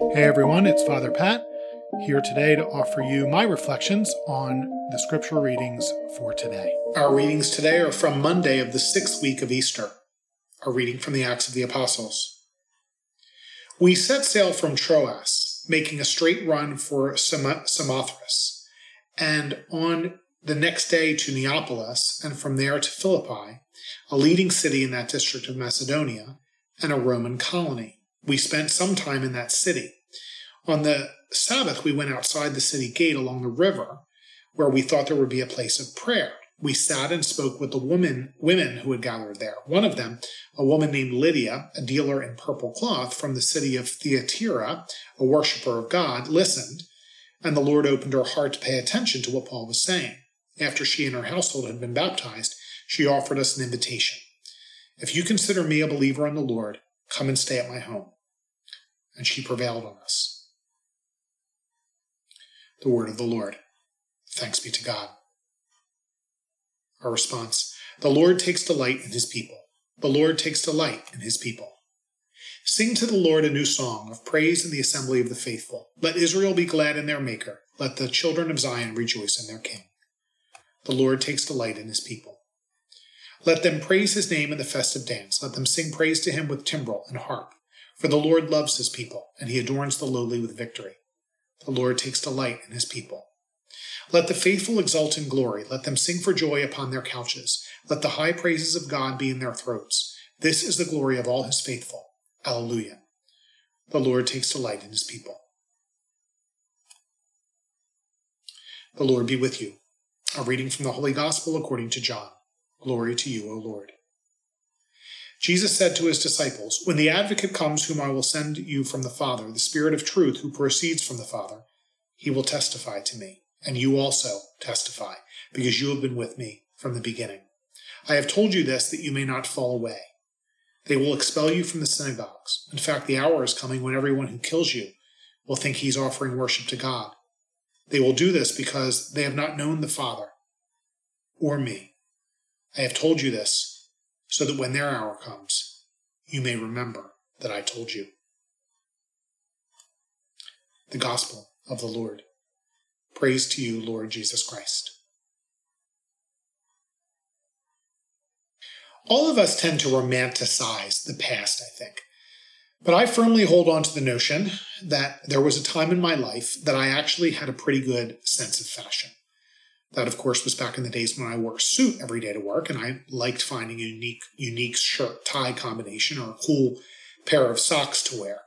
Hey everyone, it's Father Pat here today to offer you my reflections on the scripture readings for today. Our readings today are from Monday of the sixth week of Easter, a reading from the Acts of the Apostles. We set sail from Troas, making a straight run for Samothrace, and on the next day to Neapolis, and from there to Philippi, a leading city in that district of Macedonia, and a Roman colony. We spent some time in that city. On the Sabbath, we went outside the city gate along the river, where we thought there would be a place of prayer. We sat and spoke with the woman, women who had gathered there. One of them, a woman named Lydia, a dealer in purple cloth from the city of Thyatira, a worshiper of God, listened, and the Lord opened her heart to pay attention to what Paul was saying. After she and her household had been baptized, she offered us an invitation. If you consider me a believer in the Lord, come and stay at my home. And she prevailed on us. The word of the Lord. Thanks be to God. Our response The Lord takes delight in his people. The Lord takes delight in his people. Sing to the Lord a new song of praise in the assembly of the faithful. Let Israel be glad in their Maker. Let the children of Zion rejoice in their King. The Lord takes delight in his people. Let them praise his name in the festive dance. Let them sing praise to him with timbrel and harp. For the Lord loves his people, and he adorns the lowly with victory. The Lord takes delight in his people. Let the faithful exult in glory. Let them sing for joy upon their couches. Let the high praises of God be in their throats. This is the glory of all his faithful. Alleluia. The Lord takes delight in his people. The Lord be with you. A reading from the Holy Gospel according to John. Glory to you, O Lord. Jesus said to his disciples, When the advocate comes, whom I will send you from the Father, the Spirit of truth who proceeds from the Father, he will testify to me, and you also testify, because you have been with me from the beginning. I have told you this that you may not fall away. They will expel you from the synagogues. In fact, the hour is coming when everyone who kills you will think he's offering worship to God. They will do this because they have not known the Father or me. I have told you this, so that when their hour comes, you may remember that I told you. The Gospel of the Lord. Praise to you, Lord Jesus Christ. All of us tend to romanticize the past, I think. But I firmly hold on to the notion that there was a time in my life that I actually had a pretty good sense of fashion. That, of course, was back in the days when I wore a suit every day to work, and I liked finding a unique, unique shirt tie combination or a cool pair of socks to wear.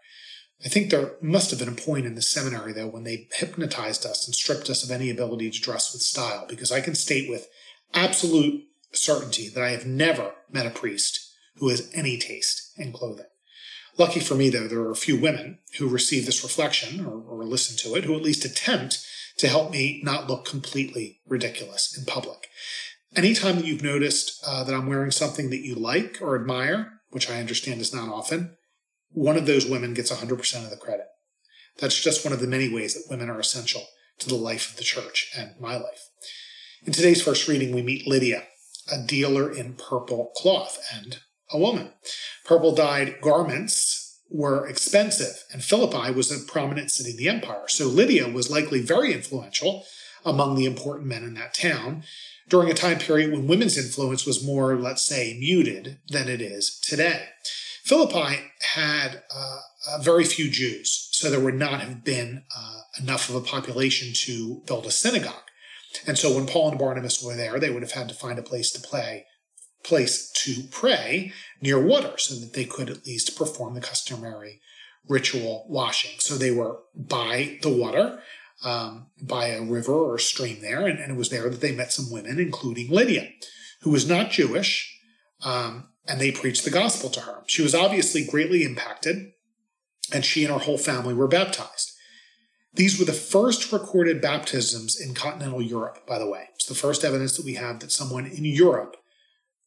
I think there must have been a point in the seminary, though, when they hypnotized us and stripped us of any ability to dress with style, because I can state with absolute certainty that I have never met a priest who has any taste in clothing. Lucky for me, though, there are a few women who receive this reflection or, or listen to it, who at least attempt to help me not look completely ridiculous in public. Anytime that you've noticed uh, that I'm wearing something that you like or admire, which I understand is not often, one of those women gets 100% of the credit. That's just one of the many ways that women are essential to the life of the church and my life. In today's first reading, we meet Lydia, a dealer in purple cloth and a woman. Purple dyed garments were expensive, and Philippi was a prominent city in the empire. So Lydia was likely very influential among the important men in that town during a time period when women's influence was more, let's say, muted than it is today. Philippi had uh, very few Jews, so there would not have been uh, enough of a population to build a synagogue. And so when Paul and Barnabas were there, they would have had to find a place to play place to pray near water so that they could at least perform the customary ritual washing. So they were by the water, um, by a river or stream there, and, and, it was there that they met some women, including Lydia, who was not Jewish, um, and they preached the gospel to her. She was obviously greatly impacted, and she and her whole family were baptized. These were the first recorded baptisms in continental Europe, by the way. It's the first evidence that we have that someone in Europe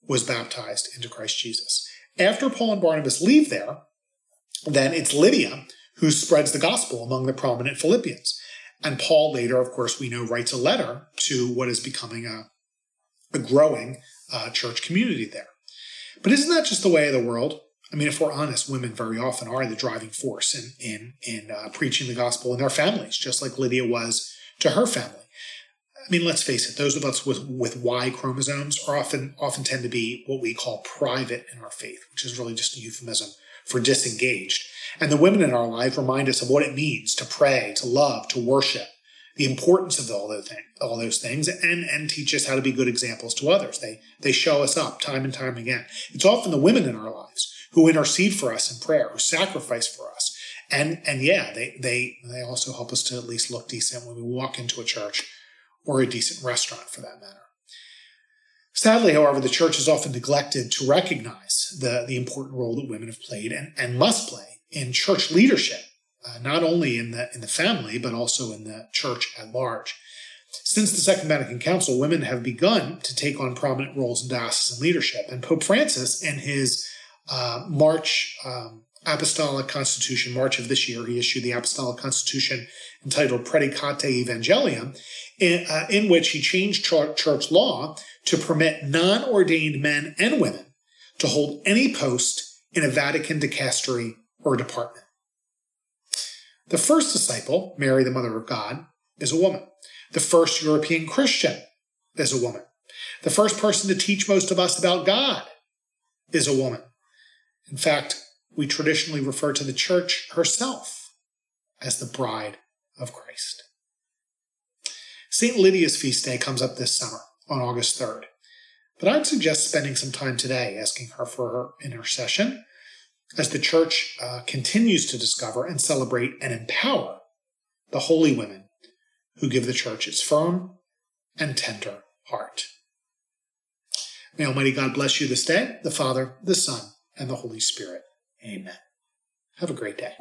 was baptized into Christ Jesus. After Paul and Barnabas leave there, then it's Lydia who spreads the gospel among the prominent Philippians. And Paul later, of course, we know, writes a letter to what is becoming a, a growing uh, church community there. But isn't that just the way of the world? I mean, if we're honest, women very often are the driving force in in in uh, preaching the gospel in their families, just like Lydia was to her family. I mean, let's face it; those of us with with Y chromosomes are often often tend to be what we call private in our faith, which is really just a euphemism for disengaged. And the women in our life remind us of what it means to pray, to love, to worship, the importance of all those things, all those things, and and teach us how to be good examples to others. They they show us up time and time again. It's often the women in our lives who intercede for us in prayer, who sacrifice for us, and and yeah, they they they also help us to at least look decent when we walk into a church or a decent restaurant, for that matter. Sadly, however, the church is often neglected to recognize the, the important role that women have played and, and must play in church leadership uh, not only in the in the family but also in the church at large. Since the Second Vatican Council, women have begun to take on prominent roles in diocesan leadership, and Pope Francis, in his uh, March um, Apostolic Constitution, March of this year, he issued the Apostolic Constitution entitled Praedicate Evangelium, in, uh, in which he changed church law to permit non-ordained men and women to hold any post in a Vatican dicastery or department. The first disciple, Mary, the Mother of God, is a woman. The first European Christian is a woman. The first person to teach most of us about God is a woman. In fact, we traditionally refer to the church herself as the bride of Christ. St. Lydia's feast day comes up this summer on August 3rd, but I'd suggest spending some time today asking her for her intercession as the church uh, continues to discover and celebrate and empower the holy women who give the church its firm and tender heart. May Almighty God bless you this day, the Father, the Son, and the Holy Spirit. Amen. Have a great day.